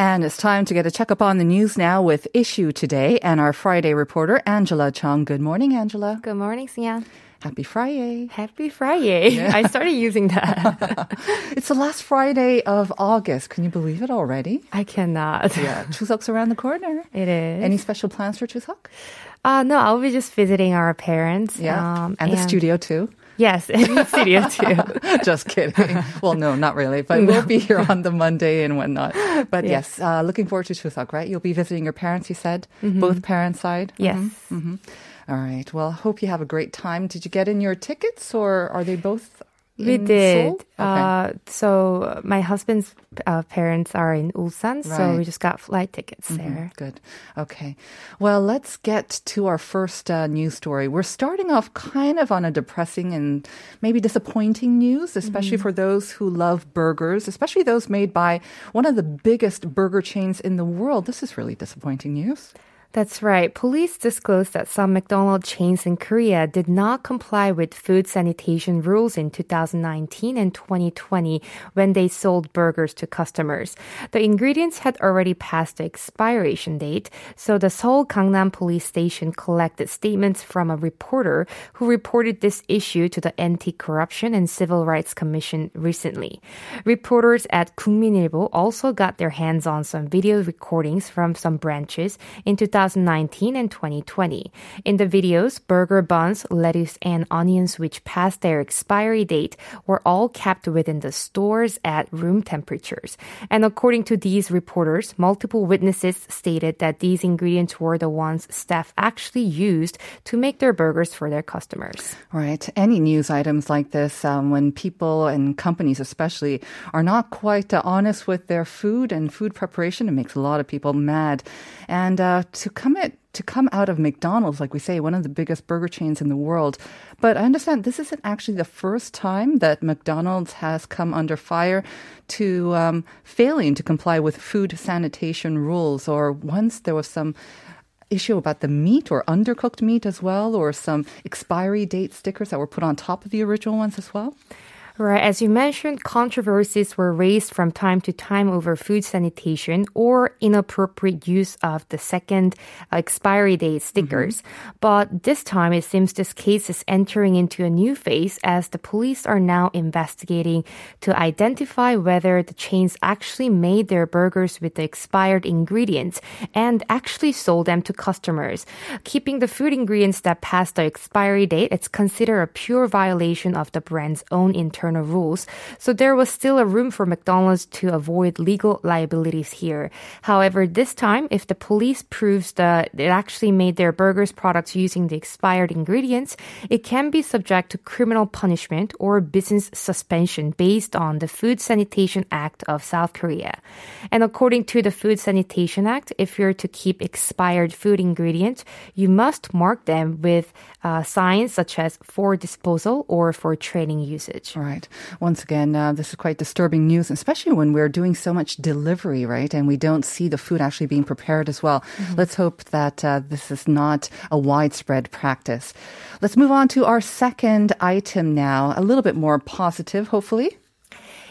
And it's time to get a checkup on the news now with Issue Today and our Friday reporter, Angela Chung. Good morning, Angela. Good morning, Sian. Happy Friday. Happy Friday. I started using that. It's the last Friday of August. Can you believe it already? I cannot. Yeah, Chuseok's around the corner. It is. Any special plans for Chuseok? uh, no, I'll be just visiting our parents. Yeah, um, and the studio too. Yes, the studio too. Just kidding. Well, no, not really. But we'll be here on the Monday and whatnot. But yes, uh, looking forward to Chuseok, right? You'll be visiting your parents, you said? Both parents' side? Yes. Mm-hmm. All right. Well, hope you have a great time. Did you get in your tickets or are they both We did. Okay. Uh, so my husband's uh, parents are in Ulsan, so we just got flight tickets there. Good. Okay. Well, let's get to our first uh, news story. We're starting off kind of on a depressing and maybe disappointing news, especially for those who love burgers, especially those made by one of the biggest burger chains in the world. This is really disappointing news. That's right. Police disclosed that some McDonald's chains in Korea did not comply with food sanitation rules in 2019 and 2020 when they sold burgers to customers. The ingredients had already passed the expiration date, so the Seoul Gangnam police station collected statements from a reporter who reported this issue to the Anti-Corruption and Civil Rights Commission recently. Reporters at Kungminilbo also got their hands on some video recordings from some branches in 2019 and 2020. In the videos, burger buns, lettuce, and onions which passed their expiry date were all kept within the stores at room temperatures. And according to these reporters, multiple witnesses stated that these ingredients were the ones staff actually used to make their burgers for their customers. Right. Any news items like this, um, when people and companies especially are not quite honest with their food and food preparation, it makes a lot of people mad. And uh, to come at to come out of McDonald's, like we say, one of the biggest burger chains in the world. But I understand this isn't actually the first time that McDonald's has come under fire to um, failing to comply with food sanitation rules. Or once there was some issue about the meat or undercooked meat as well, or some expiry date stickers that were put on top of the original ones as well. Right. As you mentioned, controversies were raised from time to time over food sanitation or inappropriate use of the second uh, expiry date stickers. But this time, it seems this case is entering into a new phase as the police are now investigating to identify whether the chains actually made their burgers with the expired ingredients and actually sold them to customers. Keeping the food ingredients that passed the expiry date, it's considered a pure violation of the brand's own internal rules. So there was still a room for McDonald's to avoid legal liabilities here. However, this time, if the police proves that it actually made their burgers products using the expired ingredients, it can be subject to criminal punishment or business suspension based on the Food Sanitation Act of South Korea. And according to the Food Sanitation Act, if you're to keep expired food ingredients, you must mark them with uh, signs such as for disposal or for training usage. Right. Once again, uh, this is quite disturbing news, especially when we're doing so much delivery, right? And we don't see the food actually being prepared as well. Let's hope that uh, this is not a widespread practice. Let's move on to our second item now, a little bit more positive, hopefully.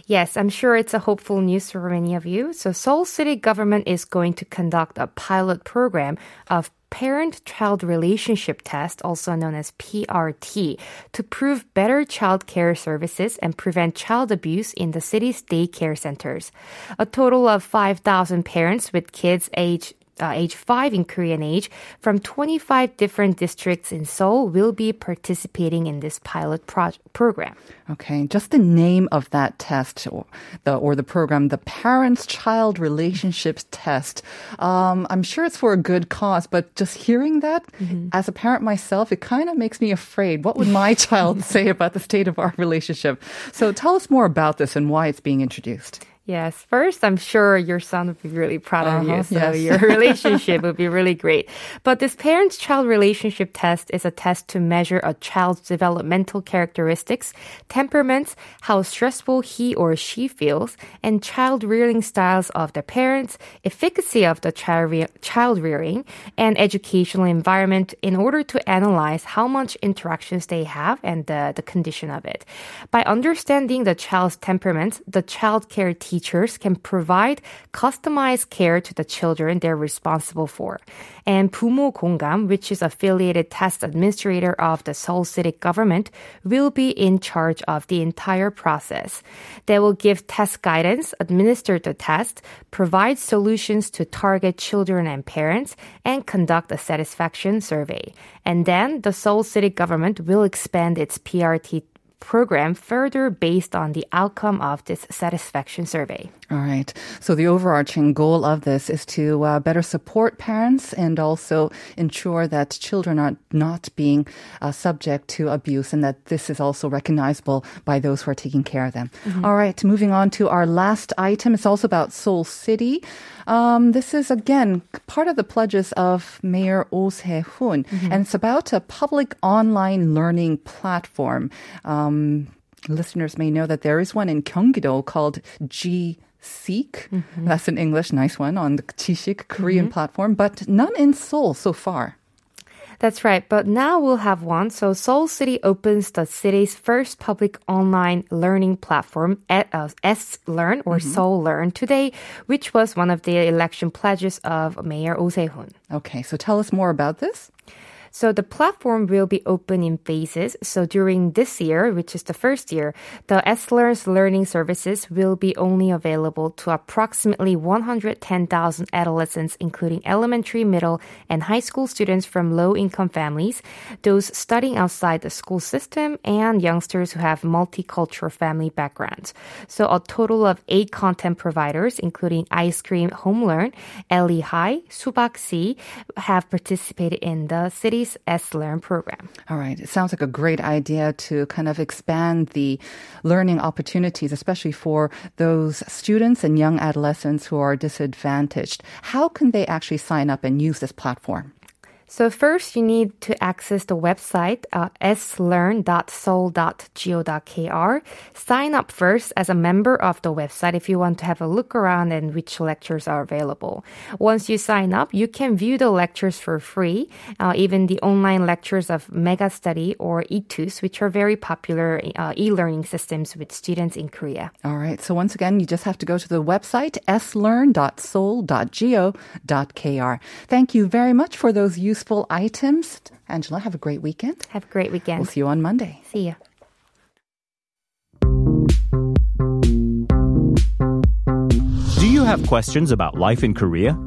Yes, I'm sure it's a hopeful news for many of you. So Seoul City government is going to conduct a pilot program of parent-child relationship test, also known as PRT, to prove better child care services and prevent child abuse in the city's daycare centers. A total of 5,000 parents with kids aged uh, age 5 in Korean age from 25 different districts in Seoul will be participating in this pilot pro- program. Okay, just the name of that test or the, or the program, the Parents Child Relationships Test. Um, I'm sure it's for a good cause, but just hearing that Mm-hmm. as a parent myself, it kind of makes me afraid. What would my child say about the state of our relationship? So tell us more about this and why it's being introduced. Yes. First, I'm sure your son would be really proud of you. Uh-huh, So yes. your relationship would be really great. But this parent-child relationship test is a test to measure a child's developmental characteristics, temperaments, how stressful he or she feels, and child rearing styles of their parents, efficacy of the child, re- child rearing, and educational environment in order to analyze how much interactions they have and the, the condition of it. By understanding the child's temperament, the child care teachers can provide customized care to the children they're responsible for. And Pumo Kongam, which is affiliated test administrator of the Seoul city government, will be in charge of the entire process. They will give test guidance, administer the test, provide solutions to target children and parents, and conduct a satisfaction survey. And then the Seoul city government will expand its PRT program further based on the outcome of this satisfaction survey. All right. So the overarching goal of this is to uh, better support parents and also ensure that children are not being uh, subject to abuse and that this is also recognizable by those who are taking care of them. All right. Moving on to our last item. It's also about Seoul City. Um, this is again part of the pledges of Mayor Oh Se-hoon, and it's about a public online learning platform. Um, listeners may know that there is one in Gyeonggi-do called G Seek. That's in English, nice one on the Jisik Korean platform, but none in Seoul so far. That's right. But now we'll have one. So Seoul City opens the city's first public online learning platform at uh, S Learn or Seoul Learn today, which was one of the election pledges of Mayor Oh Se-hoon. Okay, so tell us more about this. So the platform will be open in phases. So during this year, which is the first year, the S-Learn's learning services will be only available to approximately 110,000 adolescents, including elementary, middle, and high school students from low-income families, those studying outside the school system, and youngsters who have multicultural family backgrounds. So a total of eight content providers, including Ice Cream Home Learn, Ellie High, Subaksi, have participated in the city's S-Learn program. All right, it sounds like a great idea to kind of expand the learning opportunities, especially for those students and young adolescents who are disadvantaged. How can they actually sign up and use this platform? So first, you need to access the website uh, slearn.seoul.go.kr. Sign up first as a member of the website if you want to have a look around and which lectures are available. Once you sign up, you can view the lectures for free, uh, even the online lectures of Mega Study or Etoos, which are very popular uh, e-learning systems with students in Korea. All right, so once again, you just have to go to the website slearn.seoul.go.kr. Thank you very much for those useful items. Angela, have a great weekend. Have a great weekend. We'll see you on Monday. See ya. Do you have questions about life in Korea?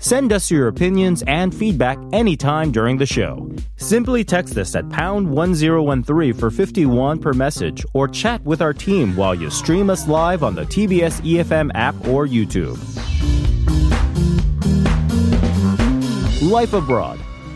Send us your opinions and feedback anytime during the show. Simply text us at pound 1013 for 51 per message or chat with our team while you stream us live on the TBS EFM app or YouTube. Life Abroad,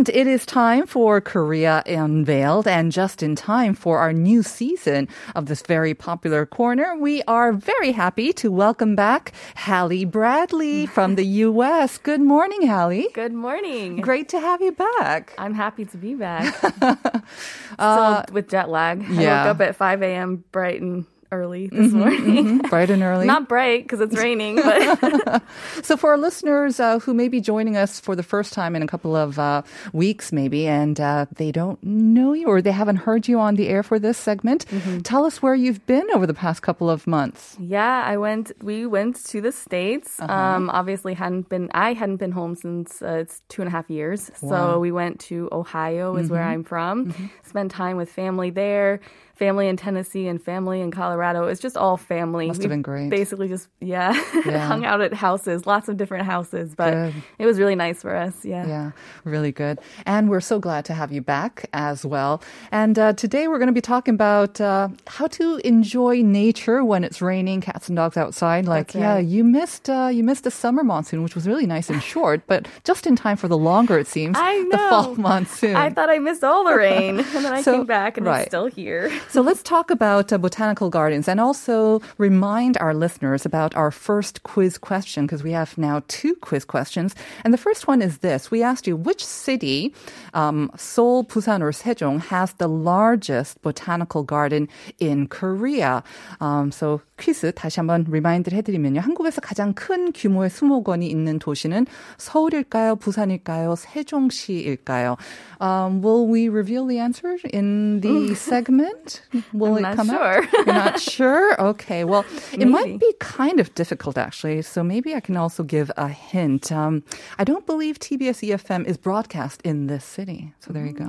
And it is time for Korea Unveiled, and just in time for our new season of this very popular corner, we are very happy to welcome back Hallie Bradley from the U.S. Good morning, Hallie. Good morning. Great to have you back. I'm happy to be back. Still uh, with jet lag. I yeah. woke up at 5 a.m. bright and early this morning. Bright and early. Not bright because it's raining, but So, for our listeners uh, who may be joining us for the first time in a couple of uh, weeks, maybe, and uh, they don't know you or they haven't heard you on the air for this segment, tell us where you've been over the past couple of months. yeah, I went. We went to the states. Uh-huh. Um, obviously, hadn't been. I hadn't been home since uh, it's two and a half years. Wow. Mm-hmm. So we went to Ohio, is where I'm from. Spent time with family there. Family in Tennessee and family in Colorado. It's just all family. Must have been great. Basically, just yeah, Yeah. hung out at houses, lots of different houses. But Good. it was really nice for us. Yeah. Yeah, really good. And we're so glad to have you back as well. And uh, today we're going to be talking about uh, how to enjoy nature when it's raining, cats and dogs outside. Like, That's yeah, you missed uh, you missed the summer monsoon, which was really nice and short, but just in time for the longer it seems I the fall monsoon. I thought I missed all the rain, and then I So- came back and right. it's still here. So let's talk about uh, botanical gardens and also remind our listeners about our first quiz question because we have now two quiz questions. And the first one is this. We asked you which city, um, Seoul, Busan, or Sejong has the largest botanical garden in Korea. Um, so 퀴즈 다시 한번 리마인드를 해드리면요. 한국에서 가장 큰 규모의 수목원이 있는 도시는 서울일까요? 부산일까요? 세종시일까요? Um, will we reveal the answer in the segment? Will I'm it not come sure. out? You're not sure? Okay. Well, it might be kind of difficult actually. So maybe I can also give a hint. Um, I don't believe TBS EFM is broadcast in this city. So there you go.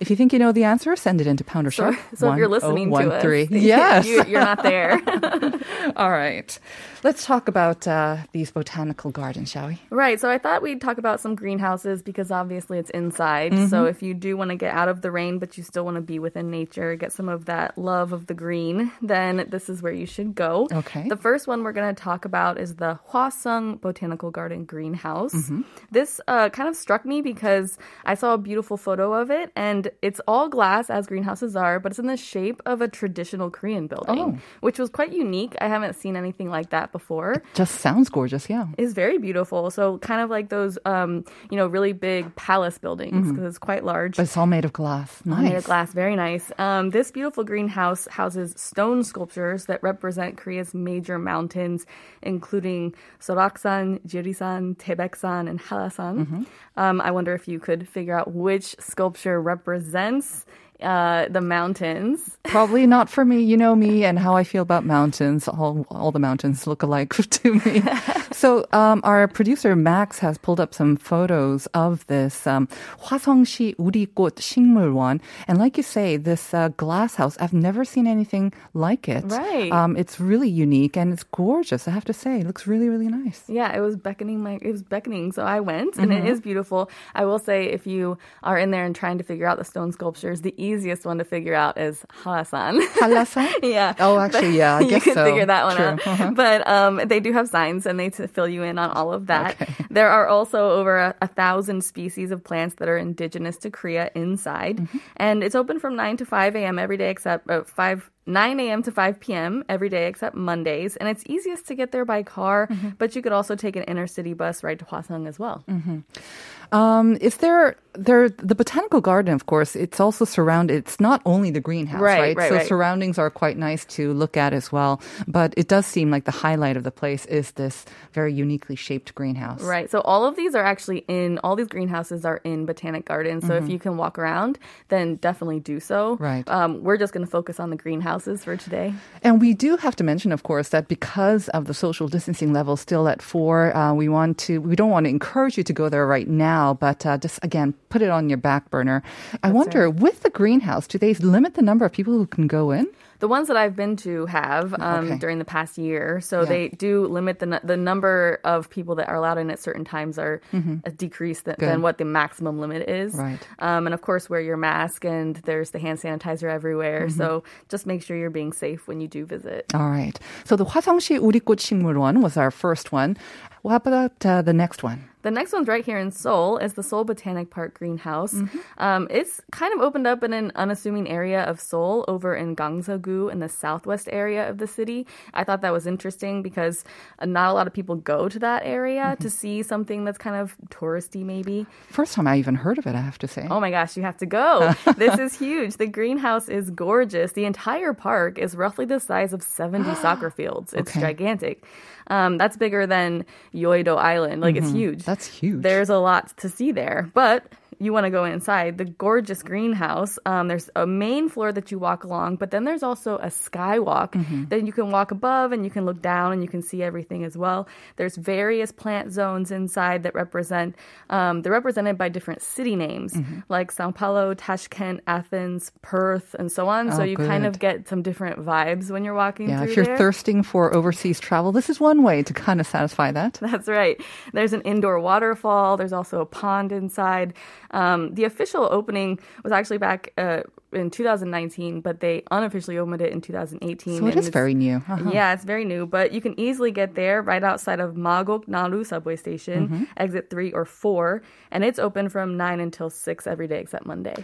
if you think you know the answer, send it into pounder So, sharp. so if you're listening to us, 1013. Yes. you, you're not there. All right. Let's talk about uh, these botanical gardens, shall we? Right. So I thought we'd talk about some greenhouses because obviously it's inside. Mm-hmm. So if you do want to get out of the rain, but you still want to be within nature, get some of that love of the green, then this is where you should go. Okay. The first one we're going to talk about is the Hwasung Botanical Garden Greenhouse. Mm-hmm. This uh, kind of struck me because I saw a beautiful photo of it, and it's all glass as greenhouses are, but it's in the shape of a traditional Korean building, Oh. which was quite unique. I haven't seen anything like that before Just sounds gorgeous, yeah. is very beautiful. So kind of like those, um, you know, really big palace buildings because it's quite large. But it's all made of glass. All Nice. Made of glass, very nice. Um, this beautiful greenhouse houses stone sculptures that represent Korea's major mountains, including Soraksan, Jirisan, Taebaeksan, and Hallasan. Um, I wonder if you could figure out which sculpture represents uh, the mountains. Probably not for me. You know me and how I feel about mountains. All all the mountains look alike to me. So um, our producer Max has pulled up some photos of this um, 화성시 우리꽃 식물원, and like you say, this uh, glass house. I've never seen anything like it. Right. Um, it's really unique and it's gorgeous. I have to say, it looks really really nice. Yeah, it was beckoning my it was beckoning, so I went, and mm-hmm. it is beautiful. I will say, if you are in there and trying to figure out the stone sculptures, the easiest one to figure out is Hallasan. Hallasan. yeah. Oh, actually, yeah. I guess you can so. figure that one True. out. Uh-huh. But um, they do have signs, and they. T- fill you in on all of that. There are also over a, a thousand species of plants that are indigenous to Korea inside. Mm-hmm. And it's open from 9 to 5 a.m. every day except uh, 5 9 a.m. to 5 p.m. every day except Mondays. And it's easiest to get there by car, Mm-hmm. but you could also take an inner city bus right to Hwasong as well. Um, is there there the botanical garden? Of course, it's also surrounded. It's not only the greenhouse, Right, right? right, so right. surroundings are quite nice to look at as well. But it does seem like the highlight of the place is this very uniquely shaped greenhouse. Right. So all of these are actually in all these greenhouses are in botanic gardens. So if you can walk around, then definitely do so. Mm-hmm. Right. Um, we're just going to focus on the greenhouses for today. And we do have to mention, of course, that because of the social distancing level still at four, uh, we want to we don't want to encourage you to go there right now, but uh, just again put it on your back burner. I wonder with the greenhouse, do they limit the number of people who can go in? The ones that I've been to have um, Okay. during the past year, so Yeah. they do limit the nu- the number of people that are allowed in at certain times are a decrease than, Mm-hmm. Good. than what the maximum limit is. Right. Um, and of course, wear your mask, and there's the hand sanitizer everywhere. Mm-hmm. So just make sure you're being safe when you do visit. All right. So the 화성시 우리꽃 식물원 was our first one. What about uh, the next one? The next one's right here in Seoul is the Seoul Botanic Park greenhouse. Mm-hmm. Um, it's kind of opened up in an unassuming area of Seoul over in Gangseo-gu in the southwest area of the city. I thought that was interesting because uh, not a lot of people go to that area Mm-hmm. to see something that's kind of touristy maybe. First time I even heard of it, I have to say. Oh my gosh, you have to go. this is huge. The greenhouse is gorgeous. The entire park is roughly the size of 70 soccer fields. It's Okay. gigantic. Um, that's bigger than Yoido Island. Like, it's huge. Mm-hmm. That's huge. There's a lot to see there. But you want to go inside the gorgeous greenhouse. Um, there's a main floor that you walk along, but then there's also a skywalk. Mm-hmm. Then you can walk above and you can look down and you can see everything as well. There's various plant zones inside that represent, um, they're represented by different city names Mm-hmm. like Sao Paulo, Tashkent, Athens, Perth, and so on. so Oh, you kind of get some different vibes when you're walking yeah, if you're there. thirsting for overseas travel, this is one way to kind of satisfy that. That's right. There's an indoor waterfall. There's also a pond inside. Um, the official opening was actually back uh, in 2019, but they unofficially opened it in 2018. So it is it's- very new. Uh-huh. Yeah, it's very new, but you can easily get there right outside of Magok Nalu subway station, Mm-hmm. exit three or four, and it's open from nine until six every day except Monday.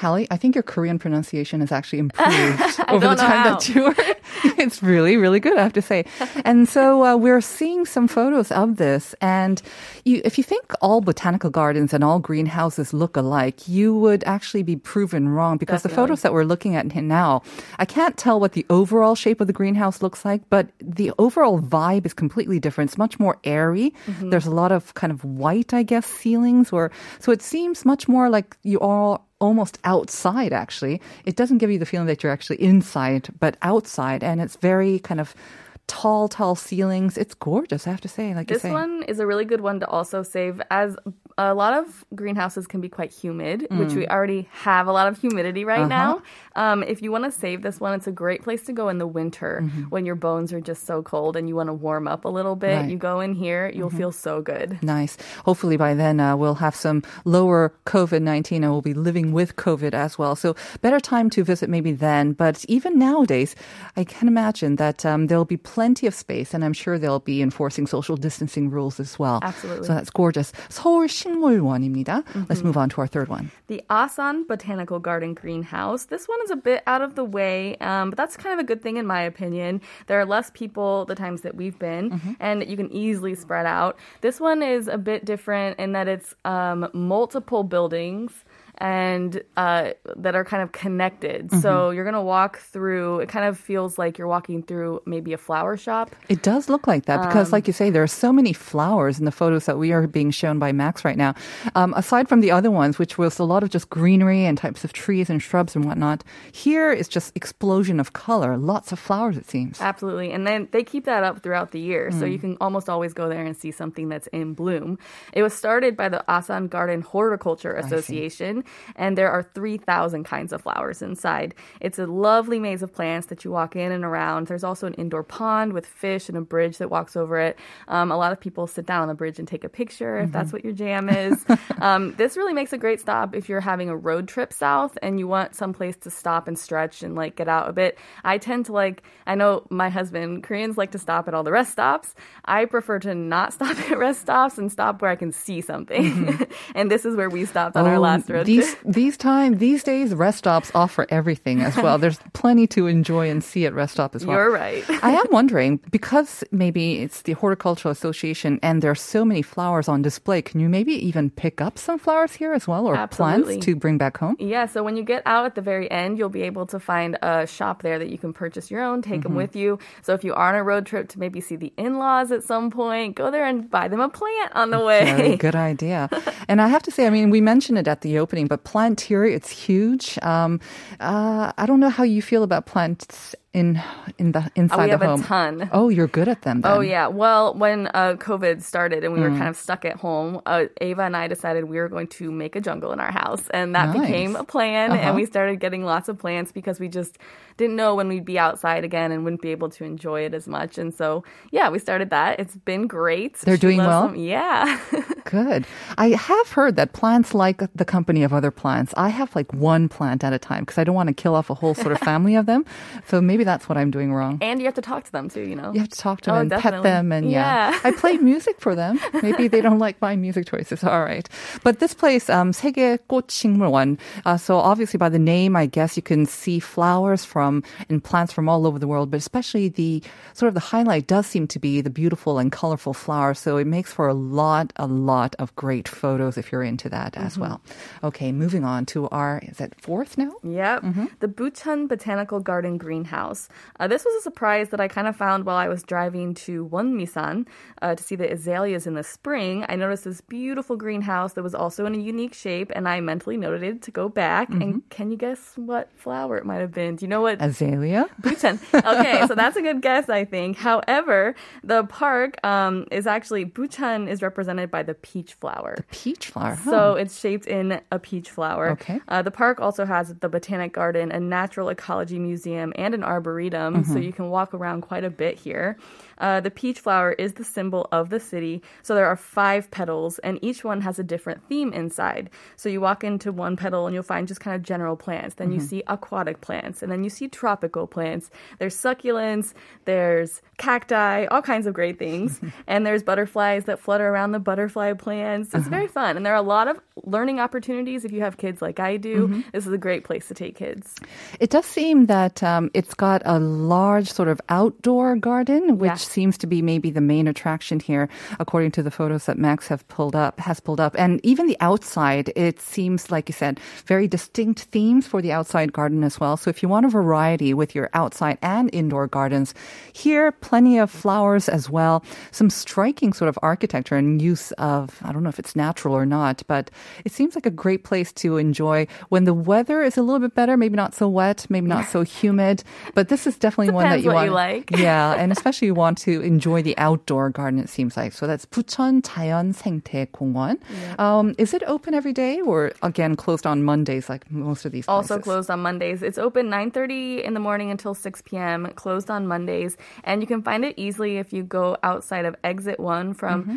Hallie, I think your Korean pronunciation has actually improved over the time how. that you were. it's really, really good, I have to say. And so uh, we're seeing some photos of this. And you, if you think all botanical gardens and all greenhouses look alike, you would actually be proven wrong because the photos that we're looking at now, I can't tell what the overall shape of the greenhouse looks like, but the overall vibe is completely different. It's much more airy. Mm-hmm. There's a lot of kind of white, I guess, ceilings, or so it seems much more like you are almost outside actually. It doesn't give you the feeling that you're actually inside but outside and it's very kind of tall tall ceilings it's gorgeous i have to say like This one is a really good one to also save, as a lot of greenhouses can be quite humid, which we already have a lot of humidity right now. Um, if you want to save this one, it's a great place to go in the winter when your bones are just so cold and you want to warm up a little bit. Right. You go in here, you'll feel so good. Nice. Hopefully by then uh, we'll have some lower COVID 19 and we'll be living with COVID as well. So better time to visit maybe then. But even nowadays, I can imagine that um, there'll be plenty of space and I'm sure they'll be enforcing social distancing rules as well. Absolutely. So that's gorgeous. 서울 식물원입니다. Let's move on to our third one. The Asan Botanical Garden Greenhouse. This one is a bit out of the way, um, but that's kind of a good thing in my opinion. There are less people the times that we've been, and you can easily spread out. This one is a bit different in that it's um, multiple buildings. And uh, that are kind of connected. So you're gonna walk through. It kind of feels like you're walking through maybe a flower shop. It does look like that because, like you say, there are so many flowers in the photos that we are being shown by Max right now. Um, aside from the other ones, which was a lot of just greenery and types of trees and shrubs and whatnot, here is just explosion of color, lots of flowers. It seems. Absolutely. And then they keep that up throughout the year. So you can almost always go there and see something that's in bloom. It was started by the Asan Garden Horticulture Association, and there are 3,000 kinds of flowers inside. It's a lovely maze of plants that you walk in and around. There's also an indoor pond with fish and a bridge that walks over it. Um, a lot of people sit down on the bridge and take a picture if that's what your jam is. um, this really makes a great stop if you're having a road trip south and you want some place to stop and stretch and like get out a bit. I tend to like, I know my husband, Koreans like to stop at all the rest stops. I prefer to not stop at rest stops and stop where I can see something. and this is where we stopped on our Oh, last road these these time these days rest stops offer everything as well. There's plenty to enjoy and see at rest stop as well. You're right. I am wondering because maybe it's the horticultural association and there are so many flowers on display. Can you maybe even pick up some flowers here as well, or Absolutely. plants to bring back home? Yeah, so when you get out at the very end, you'll be able to find a shop there that you can purchase your own, take them mm-hmm. with you. So if you are on a road trip to maybe see the in laws at some point, go there and buy them a plant on the Very way. good idea. And I have to say, I mean, we mentioned it at the opening, but Planteria, it's huge. Um, uh, I don't know how you feel about plants in in the inside we have the a home. ton. Oh, you're good at them. Then. Oh yeah. Well, when uh, COVID started and we Mm. were kind of stuck at home, uh, Ava and I decided we were going to make a jungle in our house, and that Nice. became a plan. Uh-huh. And we started getting lots of plants because we just didn't know when we'd be outside again and wouldn't be able to enjoy it as much. And so, yeah, we started that. It's been great. They're She doing well? them. Yeah. Good. I have heard that plants like the company of other plants. I have like one plant at a time because I don't want to kill off a whole sort of family of them. So maybe maybe that's what I'm doing wrong. And you have to talk to them too, you know. You have to talk to oh, them oh, and definitely. pet them and yeah. yeah. I play music for them. Maybe they don't like my music choices. All right. But this place um 세계 꽃식물원. Uh, so obviously by the name I guess you can see flowers from and plants from all over the world, but especially the sort of the highlight does seem to be the beautiful and colorful flowers. So it makes for a lot a lot of great photos if you're into that mm-hmm. as well. Okay, moving on to our is that fourth now? Yep. Mm-hmm. The Bucheon Botanical Garden Greenhouse uh, this was a surprise that I kind of found while I was driving to Wonmisan uh, to see the azaleas in the spring. I noticed this beautiful greenhouse that was also in a unique shape, and I mentally noted it to go back. And can you guess what flower it might have been? Do you know what? Azalea. Bucheon. Okay, so that's a good guess, I think. However, the park um, is actually Bucheon is represented by the peach flower. The Peach flower. huh. So it's shaped in a peach flower. Okay. Uh, the park also has the Botanic Garden, a natural ecology museum, and an arboretum. So mm-hmm. you can walk around quite a bit here. Uh, the peach flower is the symbol of the city. So there are five petals, and each one has a different theme inside. So you walk into one petal and you'll find just kind of general plants. Then you see aquatic plants, and then you see tropical plants. There's succulents, there's cacti, all kinds of great things. and there's butterflies that flutter around the butterfly plants. It's very fun. And there are a lot of learning opportunities if you have kids like I do. This is a great place to take kids. It does seem that um, it's got a large sort of outdoor garden, which. Seems to be maybe the main attraction here, according to the photos that Max have pulled up has pulled up. And even the outside, it seems like you said, very distinct themes for the outside garden as well. So if you want a variety with your outside and indoor gardens, here plenty of flowers as well. Some striking sort of architecture and use of I don't know if it's natural or not, but it seems like a great place to enjoy when the weather is a little bit better, maybe not so wet, maybe not so humid. But this is definitely one that you what want. you like. yeah, and especially you want to enjoy the outdoor garden, it seems like. So that's Bucheon 자연 생태 공원. Is it open every day or again closed on Mondays like most of these places? Also closed on Mondays. It's open 9.30 in the morning until 6 p.m., closed on Mondays. And you can find it easily if you go outside of exit one from mm-hmm.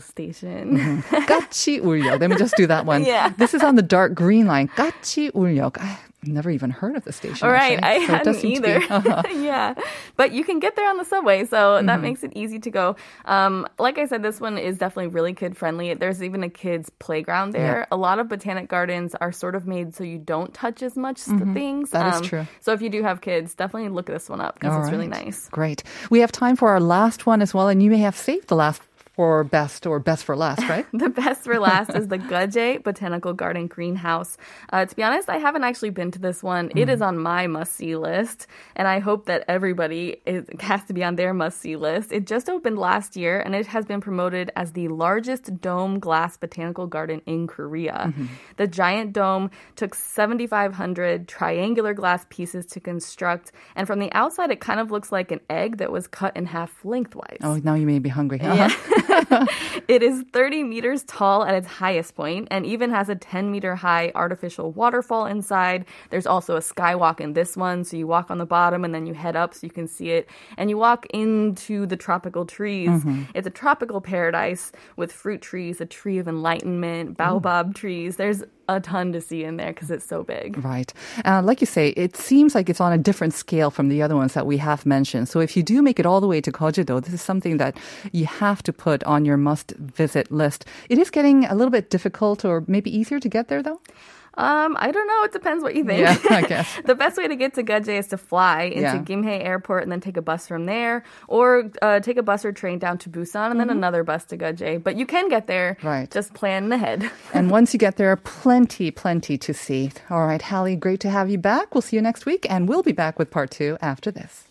Station. Kachi mm-hmm. Let me just do that one. yeah. This is on the dark green line. Kachiul역. Never even heard of the station. All right, actually. I so hadn't to be- either. uh-huh. yeah, but you can get there on the subway, so Mm-hmm. that makes it easy to go. Um, like I said, this one is definitely really kid friendly. There's even a kids playground there. A lot of botanic gardens are sort of made so you don't touch as much s- things. Mm-hmm. Um, That is true. So if you do have kids, definitely look this one up because it's really nice. Great. We have time for our last one as well, and you may have saved the last for best or best for last, right? The best for last is the Geoje Botanical Garden Greenhouse. Uh, to be honest, I haven't actually been to this one. It is on my must see list, and I hope that everybody is, has to be on their must see list. It just opened last year, and it has been promoted as the largest dome glass botanical garden in Korea. The giant dome took 7,500 triangular glass pieces to construct, and from the outside, it kind of looks like an egg that was cut in half lengthwise. Oh, now you may be hungry. Uh-huh. It is 30 meters tall at its highest point and even has a 10 meter high artificial waterfall inside. There's also a skywalk in this one, so you walk on the bottom and then you head up so you can see it. And you walk into the tropical trees. Mm-hmm. It's a tropical paradise with fruit trees, a tree of enlightenment, baobab mm. trees. There's a ton to see in there because it's so big. Right. Uh, like you say, it seems like it's on a different scale from the other ones that we have mentioned. So if you do make it all the way to Geojedo, this is something that you have to put on your must visit list. It is getting a little bit difficult or maybe easier to get there though? Um, I don't know. It depends what you think. Yeah, I guess. the best way to get to Geoje is to fly into Yeah. Gimhae Airport and then take a bus from there, or uh, take a bus or train down to Busan and then another bus to Geoje. But you can get there. Mm-hmm. Right. Just plan ahead. And once you get there, plenty, plenty to see. All right, Hallie, great to have you back. We'll see you next week, and we'll be back with part two after this.